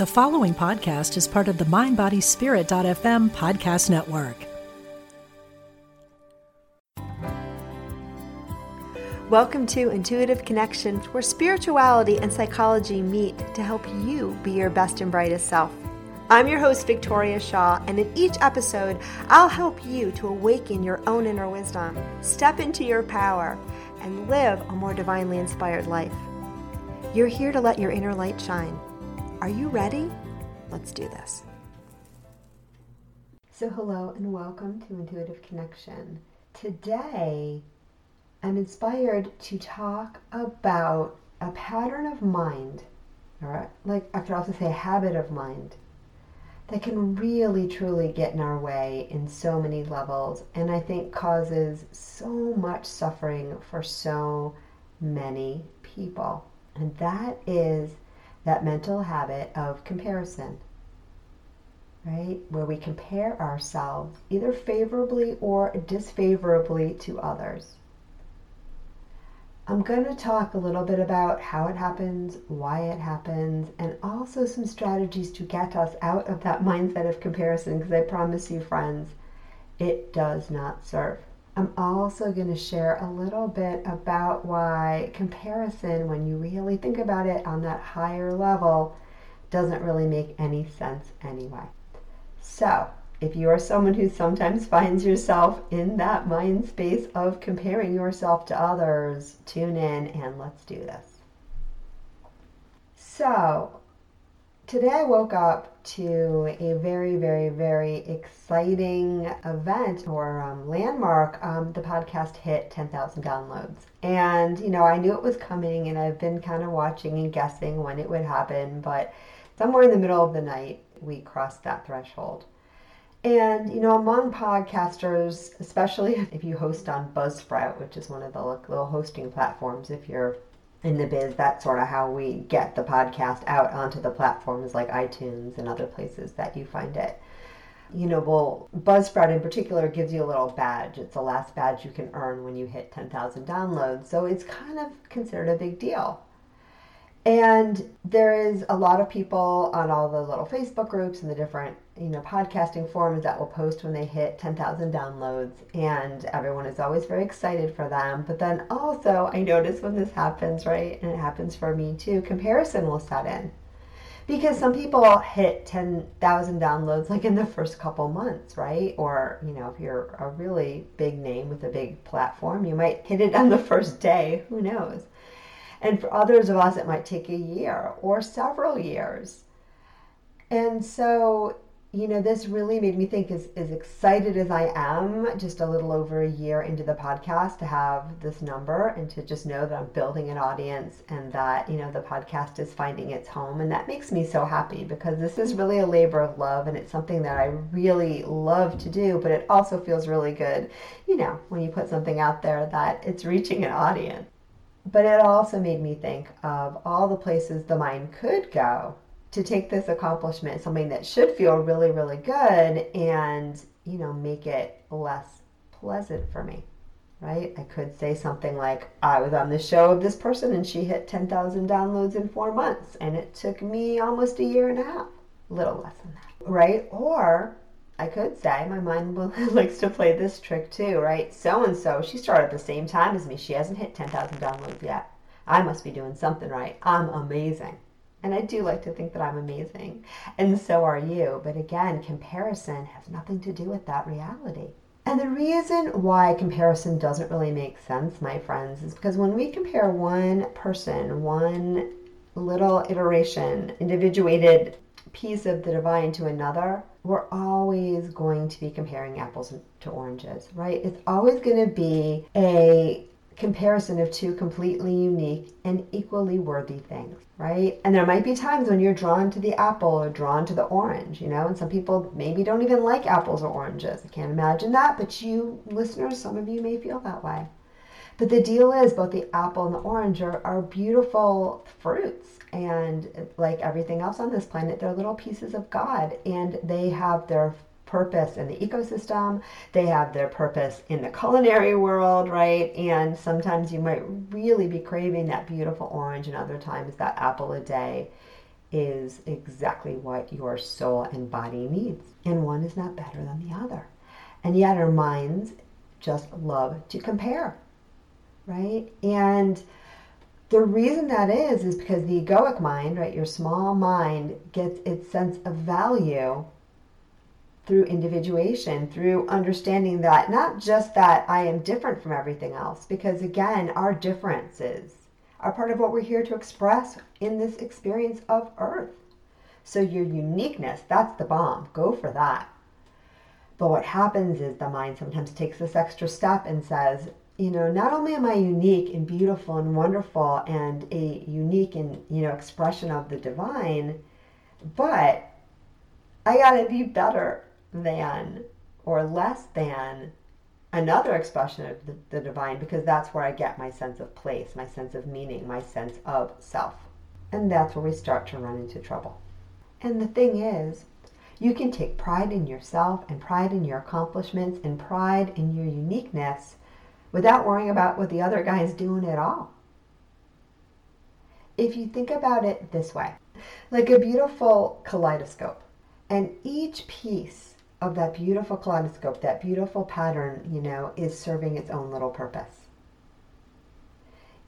The following podcast is part of the MindBodySpirit.fm podcast network. Welcome to Intuitive Connection, where spirituality and psychology meet to help you be your best and brightest self. I'm your host, Victoria Shaw, and in each episode, I'll help you to awaken your own inner wisdom, step into your power, and live a more divinely inspired life. You're here to let your inner light shine. Are you ready? Let's do this. So, hello and welcome to Intuitive Connection. Today, I'm inspired to talk about a pattern of mind, or like I could also say a habit of mind, that can really truly get in our way in so many levels and I think causes so much suffering for so many people. And that is that mental habit of comparison, right? Where we compare ourselves either favorably or disfavorably to others. I'm going to talk a little bit about how it happens, why it happens, and also some strategies to get us out of that mindset of comparison because I promise you, friends, it does not serve. I'm also going to share a little bit about why comparison, when you really think about it on that higher level, doesn't really make any sense anyway. So, if you are someone who sometimes finds yourself in that mind space of comparing yourself to others, tune in and let's do this. So, today I woke up to a very, very, very exciting event or um, landmark. Um, the podcast hit 10,000 downloads. And, you know, I knew it was coming and I've been kind of watching and guessing when it would happen, but somewhere in the middle of the night, we crossed that threshold. And, you know, among podcasters, especially if you host on Buzzsprout, which is one of the little hosting platforms, if you're in the biz, that's sort of how we get the podcast out onto the platforms like iTunes and other places that you find it. You know, well, Buzzsprout in particular gives you a little badge. It's the last badge you can earn when you hit 10,000 downloads. So it's kind of considered a big deal. And there is a lot of people on all the little Facebook groups and the different, you know, podcasting forums that will post when they hit 10,000 downloads. And everyone is always very excited for them. But then also, I notice when this happens, right, and it happens for me too, comparison will set in. Because some people hit 10,000 downloads like in the first couple months, right? Or, you know, if you're a really big name with a big platform, you might hit it on the first day. Who knows? And for others of us, it might take a year or several years. And so, you know, this really made me think as, as excited as I am, just a little over a year into the podcast, to have this number and to just know that I'm building an audience and that, you know, the podcast is finding its home. And that makes me so happy because this is really a labor of love and it's something that I really love to do, but it also feels really good, you know, when you put something out there that it's reaching an audience but it also made me think of all the places the mind could go to take this accomplishment, something that should feel really, really good, and you know, make it less pleasant for me. Right? I could say something like, I was on the show of this person and she hit 10,000 downloads in four months, and it took me almost a year and a half. A little less than that. Right? Or I could say my mind likes to play this trick too, right? So and so, she started at the same time as me. She hasn't hit 10,000 downloads yet. I must be doing something right. I'm amazing. And I do like to think that I'm amazing. And so are you. But again, comparison has nothing to do with that reality. And the reason why comparison doesn't really make sense, my friends, is because when we compare one person, one little iteration, individuated piece of the divine to another, we're always going to be comparing apples to oranges, right? It's always going to be a comparison of two completely unique and equally worthy things, right? And there might be times when you're drawn to the apple or drawn to the orange, you know, and some people maybe don't even like apples or oranges. I can't imagine that, but you listeners, some of you may feel that way. But the deal is, both the apple and the orange are, are beautiful fruits. And like everything else on this planet, they're little pieces of God. And they have their purpose in the ecosystem, they have their purpose in the culinary world, right? And sometimes you might really be craving that beautiful orange, and other times that apple a day is exactly what your soul and body needs. And one is not better than the other. And yet our minds just love to compare, right? And the reason that is, is because the egoic mind, right, your small mind gets its sense of value through individuation, through understanding that not just that I am different from everything else, because again, our differences are part of what we're here to express in this experience of Earth. So your uniqueness, that's the bomb. Go for that. But what happens is the mind sometimes takes this extra step and says, you know, not only am I unique and beautiful and wonderful and a unique and, you know, expression of the divine, but I got to be better than or less than another expression of the, the, divine because that's where I get my sense of place, my sense of meaning, my sense of self. And that's where we start to run into trouble. And the thing is, you can take pride in yourself and pride in your accomplishments and pride in your uniqueness without worrying about what the other guy is doing at all. If you think about it this way, like a beautiful kaleidoscope, and each piece of that beautiful kaleidoscope, that beautiful pattern, you know, is serving its own little purpose.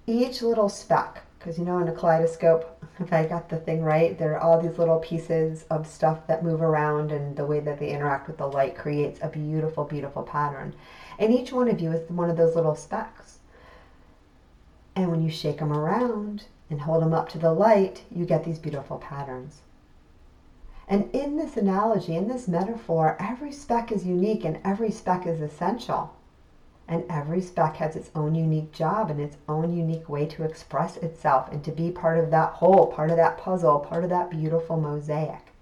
Each little speck, because you know, in a kaleidoscope, if I got the thing right, there are all these little pieces of stuff that move around, and the way that they interact with the light creates a beautiful, beautiful pattern. And each one of you is one of those little specks. And when you shake them around and hold them up to the light, you get these beautiful patterns. And in this analogy, in this metaphor, every speck is unique and every speck is essential. And every speck has its own unique job and its own unique way to express itself and to be part of that whole, part of that puzzle, part of that beautiful mosaic.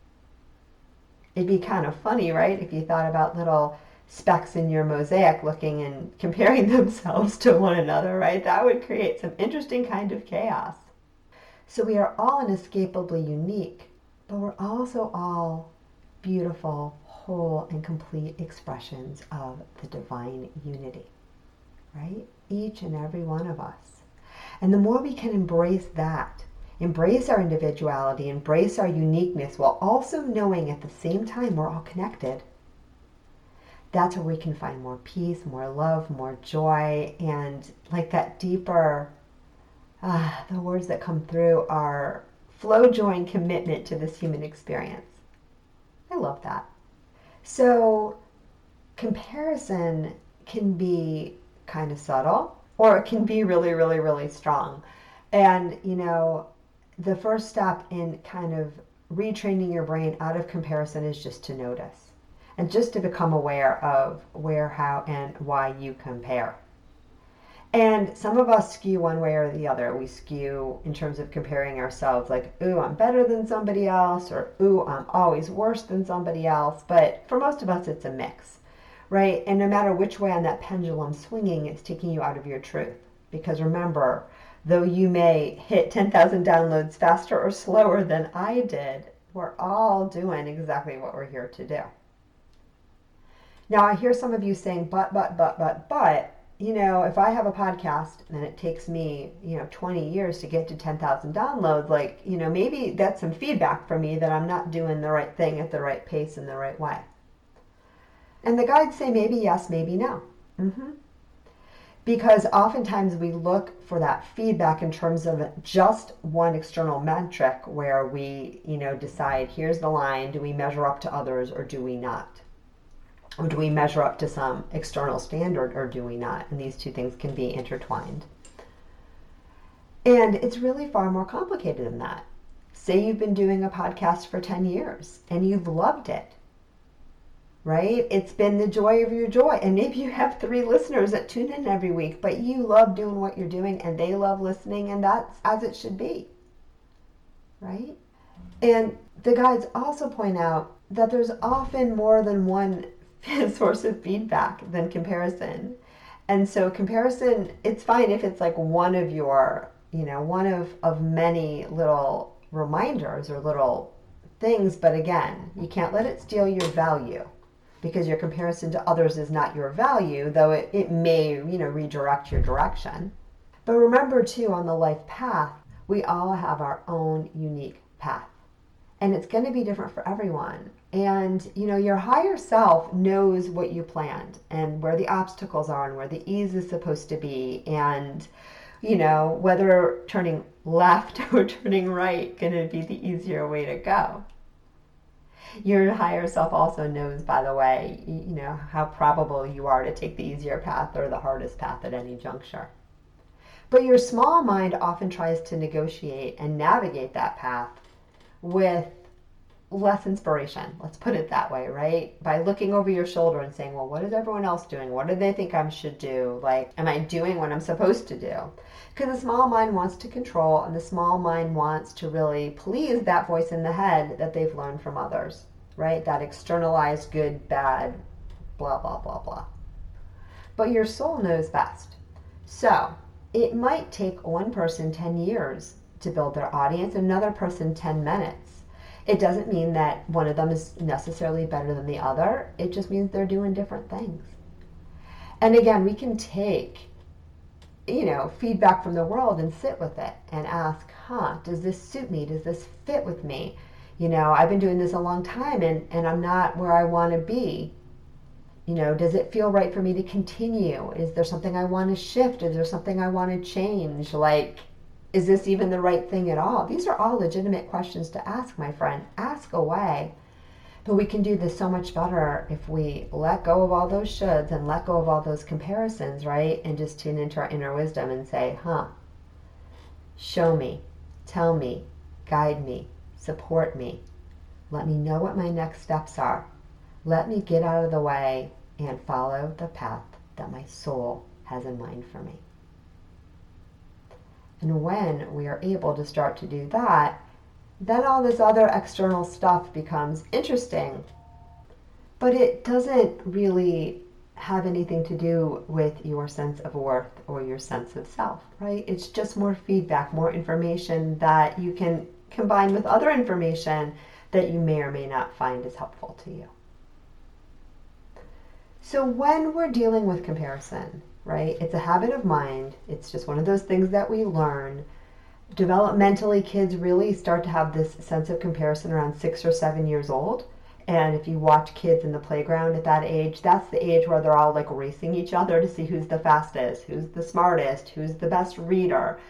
It'd be kind of funny, right, if you thought about little specks in your mosaic looking and comparing themselves to one another, right? That would create some interesting kind of chaos. So we are all inescapably unique, but we're also all beautiful, whole, and complete expressions of the divine unity, right? Each and every one of us. And the more we can embrace that, embrace our individuality, embrace our uniqueness, while also knowing at the same time we're all connected that's where we can find more peace, more love, more joy, and like that deeper, uh, the words that come through are flow, joy, and commitment to this human experience. I love that. So, comparison can be kind of subtle or it can be really, really, really strong. And, you know, the first step in kind of retraining your brain out of comparison is just to notice and just to become aware of where, how, and why you compare. And some of us skew one way or the other. We skew in terms of comparing ourselves, like, ooh, I'm better than somebody else, or ooh, I'm always worse than somebody else. But for most of us, it's a mix, right? And no matter which way on that pendulum swinging, it's taking you out of your truth. Because remember, though you may hit 10,000 downloads faster or slower than I did, we're all doing exactly what we're here to do. Now, I hear some of you saying, but, but, but, but, but, you know, if I have a podcast and it takes me, you know, 20 years to get to 10,000 downloads, like, you know, maybe that's some feedback for me that I'm not doing the right thing at the right pace in the right way. And the guides say maybe yes, maybe no. Mm-hmm. Because oftentimes we look for that feedback in terms of just one external metric where we, you know, decide here's the line, do we measure up to others or do we not? Or do we measure up to some external standard or do we not? And these two things can be intertwined. And it's really far more complicated than that. Say you've been doing a podcast for 10 years and you've loved it, right? It's been the joy of your joy. And maybe you have three listeners that tune in every week, but you love doing what you're doing and they love listening, and that's as it should be, right? And the guides also point out that there's often more than one source of feedback than comparison. And so comparison, it's fine if it's like one of your, you know, one of, of many little reminders or little things, but again, you can't let it steal your value because your comparison to others is not your value, though it, it may, you know, redirect your direction. But remember too, on the life path, we all have our own unique path. and it's going to be different for everyone. And you know, your higher self knows what you planned and where the obstacles are and where the ease is supposed to be and you know, whether turning left or turning right going to be the easier way to go. Your higher self also knows, by the way, you know, how probable you are to take the easier path or the hardest path at any juncture. But your small mind often tries to negotiate and navigate that path with less inspiration. Let's put it that way, right? By looking over your shoulder and saying, well, what is everyone else doing? What do they think I should do? Like, am I doing what I'm supposed to do? Because the small mind wants to control and the small mind wants to really please that voice in the head that they've learned from others, right? That externalized good, bad, blah, blah, blah, blah. But your soul knows best. So it might take one person 10 years to build their audience, another person 10 minutes. It doesn't mean that one of them is necessarily better than the other. It just means they're doing different things. And again, we can take you know, feedback from the world and sit with it and ask, huh, does this suit me? Does this fit with me? You know, I've been doing this a long time and, and I'm not where I want to be. You know, does it feel right for me to continue? Is there something I want to shift? Is there something I want to change? Like, is this even the right thing at all? These are all legitimate questions to ask, my friend. Ask away. But we can do this so much better if we let go of all those shoulds and let go of all those comparisons, right? And just tune into our inner wisdom and say, huh, show me, tell me, guide me, support me. Let me know what my next steps are. Let me get out of the way and follow the path that my soul has in mind for me. And when we are able to start to do that, then all this other external stuff becomes interesting. But it doesn't really have anything to do with your sense of worth or your sense of self, right? It's just more feedback, more information that you can combine with other information that you may or may not find as helpful to you. So, when we're dealing with comparison, right, it's a habit of mind, it's just one of those things that we learn. Developmentally kids really start to have this sense of comparison around six or seven years old. And if you watch kids in the playground at that age that's the age where they're all like racing each other to see who's the fastest who's the smartest who's the best reader.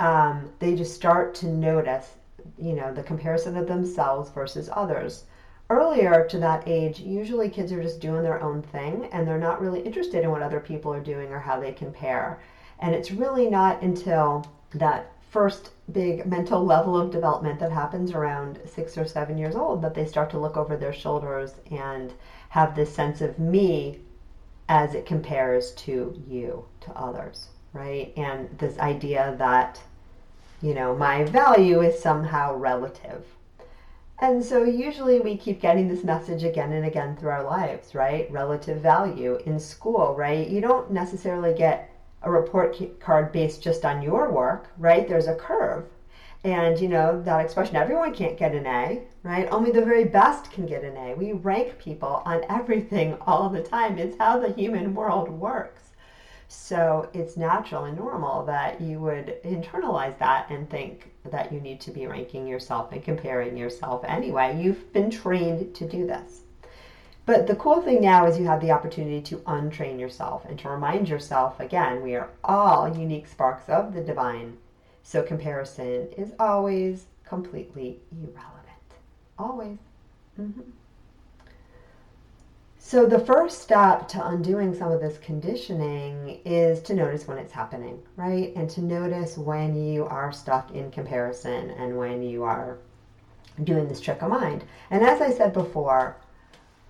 Um, they just start to notice you know the comparison of themselves versus others earlier to that age usually kids are just doing their own thing and they're not really interested in what other people are doing or how they compare and it's really not until that first big mental level of development that happens around six or seven years old that they start to look over their shoulders and have this sense of me as it compares to you, to others, right? And this idea that, you know, my value is somehow relative. And so usually we keep getting this message again and again through our lives, right? Relative value in school, right? You don't necessarily get a report card based just on your work, right? There's a curve. And you know, that expression, everyone can't get an A, right? Only the very best can get an A. We rank people on everything all the time. It's how the human world works. So it's natural and normal that you would internalize that and think that you need to be ranking yourself and comparing yourself anyway. You've been trained to do this. But the cool thing now is you have the opportunity to untrain yourself and to remind yourself again, we are all unique sparks of the divine. So comparison is always completely irrelevant. Always. Mm-hmm. So the first step to undoing some of this conditioning is to notice when it's happening, right? And to notice when you are stuck in comparison and when you are doing this trick of mind. And as I said before,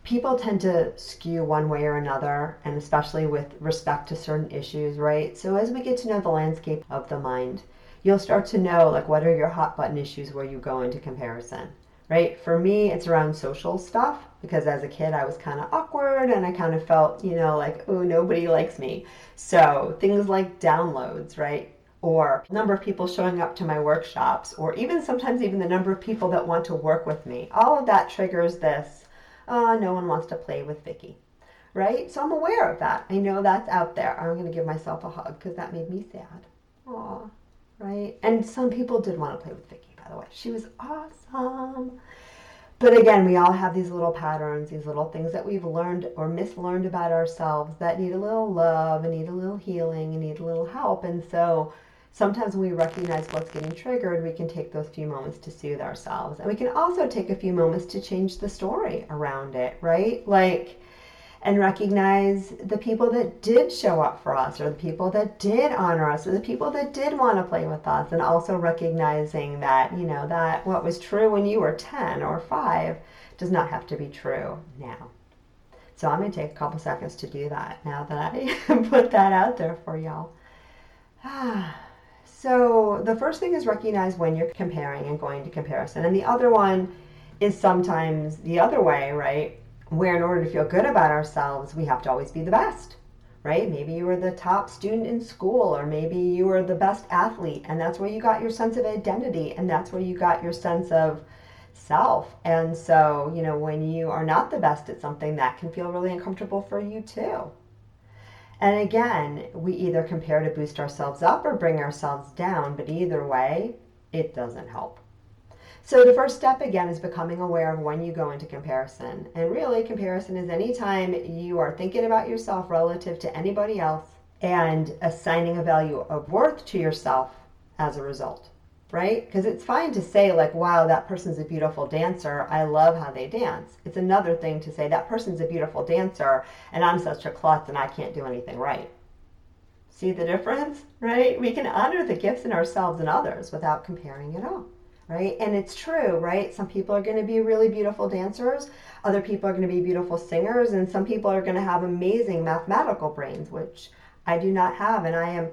people tend to skew one way or another, and especially with respect to certain issues, right? So as we get to know the landscape of the mind, you'll start to know like what are your hot button issues where you go into comparison, right? For me, it's around social stuff because as a kid I was kind of awkward and I kind of felt, you know, like oh nobody likes me. So things like downloads, right? Or number of people showing up to my workshops, or even sometimes even the number of people that want to work with me. All of that triggers this uh, no one wants to play with Vicky, right? So I'm aware of that. I know that's out there. I'm going to give myself a hug because that made me sad. Aw, right? And some people did want to play with Vicky, by the way. She was awesome. But again, we all have these little patterns, these little things that we've learned or mislearned about ourselves that need a little love and need a little healing and need a little help. And so sometimes when we recognize what's getting triggered, we can take those few moments to soothe ourselves. And we can also take a few moments to change the story around it, right? Like, and recognize the people that did show up for us or the people that did honor us or the people that did want to play with us and also recognizing that you know that what was true when you were 10 or 5 does not have to be true now. So i'm going to take a couple seconds to do that now that i put that out there for y'all. So the first thing is recognize when you're comparing and going to comparison and the other one is sometimes the other way right where in order to feel good about ourselves, we have to always be the best, right? Maybe you were the top student in school, or maybe you were the best athlete, and that's where you got your sense of identity, and that's where you got your sense of self. And so, you know, when you are not the best at something, that can feel really uncomfortable for you too. And again, we either compare to boost ourselves up or bring ourselves down, but either way, it doesn't help. So the first step again is becoming aware of when you go into comparison. And really, comparison is anytime you are thinking about yourself relative to anybody else and assigning a value of worth to yourself as a result, right? Because it's fine to say, like, wow, that person's a beautiful dancer. I love how they dance. It's another thing to say, that person's a beautiful dancer and I'm such a klutz and I can't do anything right. See the difference, right? We can honor the gifts in ourselves and others without comparing at all right? And it's true, right? Some people are going to be really beautiful dancers, other people are going to be beautiful singers, and some people are going to have amazing mathematical brains, which I do not have, and I am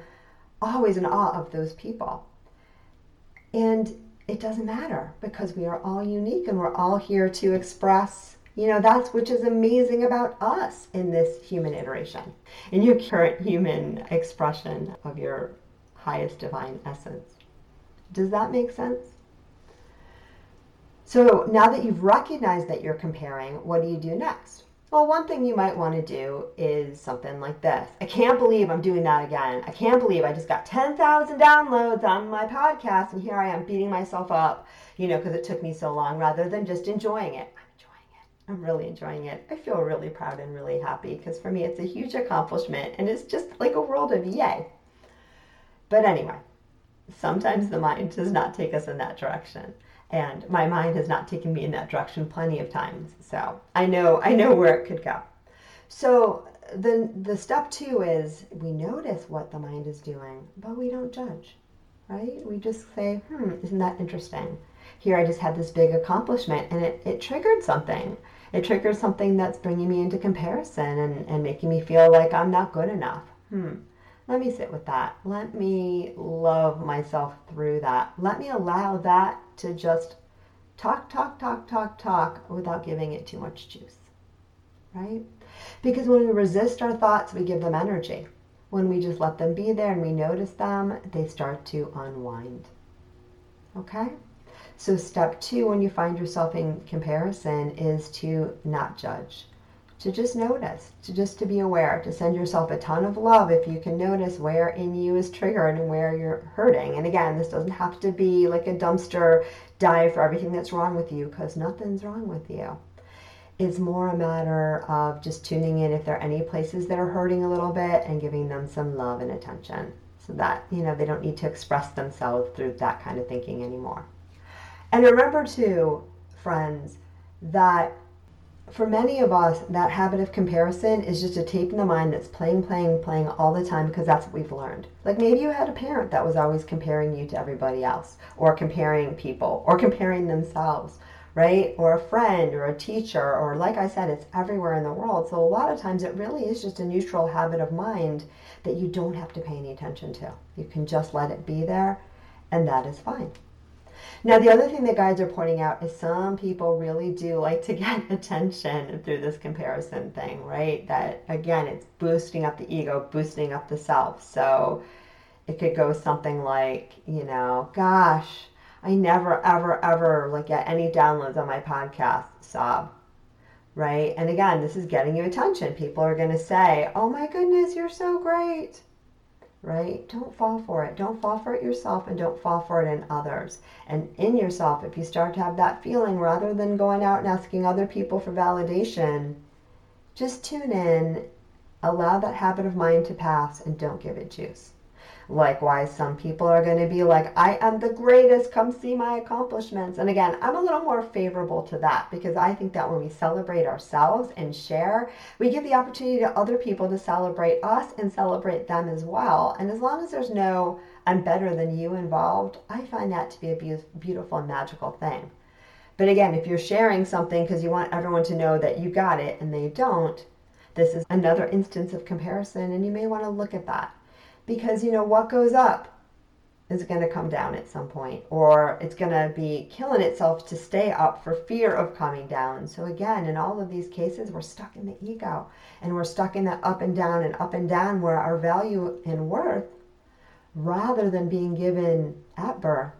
always in awe of those people. And it doesn't matter because we are all unique and we're all here to express you know that's which is amazing about us in this human iteration in your current human expression of your highest divine essence does that make sense so now that you've recognized that you're comparing, what do you do next? Well, one thing you might want to do is something like this. I can't believe I'm doing that again. I can't believe I just got 10,000 downloads on my podcast and here I am beating myself up, you know, because it took me so long rather than just enjoying it. I'm enjoying it. I'm really enjoying it. I feel really proud and really happy because for me it's a huge accomplishment and it's just like a world of yay. But anyway, sometimes the mind does not take us in that direction and my mind has not taken me in that direction plenty of times. So i know i know where it could go. So the the step two is we notice what the mind is doing but we don't judge right? We just say hmm isn't that interesting? Here i just had this big accomplishment and it, it triggered something. It triggered something that's bringing me into comparison and, and making me feel like i'm not good enough. Hmm. Let me sit with that. Let me love myself through that. Let me allow that to just talk, talk, talk, talk, talk without giving it too much juice. Right? Because when we resist our thoughts, we give them energy. When we just let them be there and we notice them, they start to unwind. Okay? So, step two, when you find yourself in comparison, is to not judge to just notice, to just to be aware, to send yourself a ton of love if you can notice where in you is triggered and where you're hurting. And again, this doesn't have to be like a dumpster dive for everything that's wrong with you because nothing's wrong with you. It's more a matter of just tuning in if there are any places that are hurting a little bit and giving them some love and attention so that, you know, they don't need to express themselves through that kind of thinking anymore. And remember too, friends, that for many of us, that habit of comparison is just a tape in the mind that's playing, playing, playing all the time because that's what we've learned. Like maybe you had a parent that was always comparing you to everybody else, or comparing people, or comparing themselves, right? Or a friend, or a teacher, or like I said, it's everywhere in the world. So a lot of times it really is just a neutral habit of mind that you don't have to pay any attention to. You can just let it be there, and that is fine. Now, the other thing that guides are pointing out is some people really do like to get attention through this comparison thing, right? That again, it's boosting up the ego, boosting up the self. So it could go something like, you know, gosh, I never, ever, ever like get any downloads on my podcast, sob. Right? And again, this is getting you attention. People are going to say, oh my goodness, you're so great. Right? Don't fall for it. Don't fall for it yourself and don't fall for it in others. And in yourself, if you start to have that feeling, rather than going out and asking other people for validation, just tune in, allow that habit of mind to pass, and don't give it juice. Likewise, some people are going to be like, I am the greatest, come see my accomplishments. And again, I'm a little more favorable to that because I think that when we celebrate ourselves and share, we give the opportunity to other people to celebrate us and celebrate them as well. And as long as there's no, I'm better than you involved, I find that to be a be- beautiful and magical thing. But again, if you're sharing something because you want everyone to know that you got it and they don't, this is another instance of comparison, and you may want to look at that because you know what goes up is going to come down at some point or it's going to be killing itself to stay up for fear of coming down. So again in all of these cases we're stuck in the ego and we're stuck in that up and down and up and down where our value and worth rather than being given at birth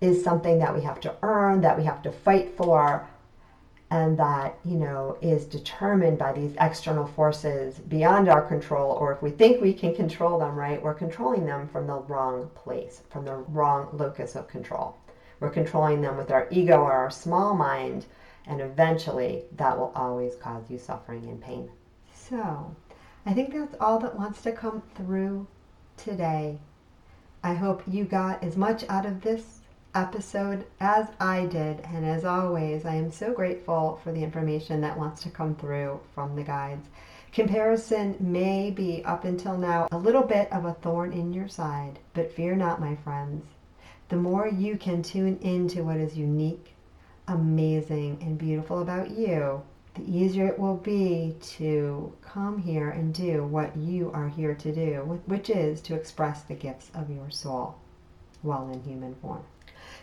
is something that we have to earn that we have to fight for and that you know is determined by these external forces beyond our control or if we think we can control them right we're controlling them from the wrong place from the wrong locus of control. We're controlling them with our ego or our small mind and eventually that will always cause you suffering and pain. So i think that's all that wants to come through today. I hope you got as much out of this episode as I did. And as always, I am so grateful for the information that wants to come through from the guides. Comparison may be, up until now, a little bit of a thorn in your side, but fear not, my friends. The more you can tune into what is unique, amazing, and beautiful about you, the easier it will be to come here and do what you are here to do, which is to express the gifts of your soul while in human form.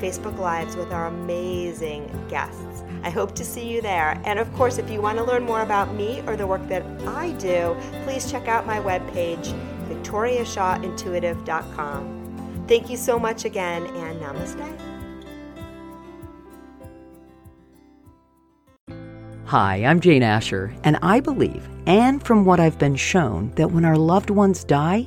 Facebook Lives with our amazing guests. I hope to see you there. And of course, if you want to learn more about me or the work that I do, please check out my webpage, victoriashawintuitive.com. Thank you so much again, and namaste. Hi, I'm Jane Asher, and I believe, and from what I've been shown, that when our loved ones die,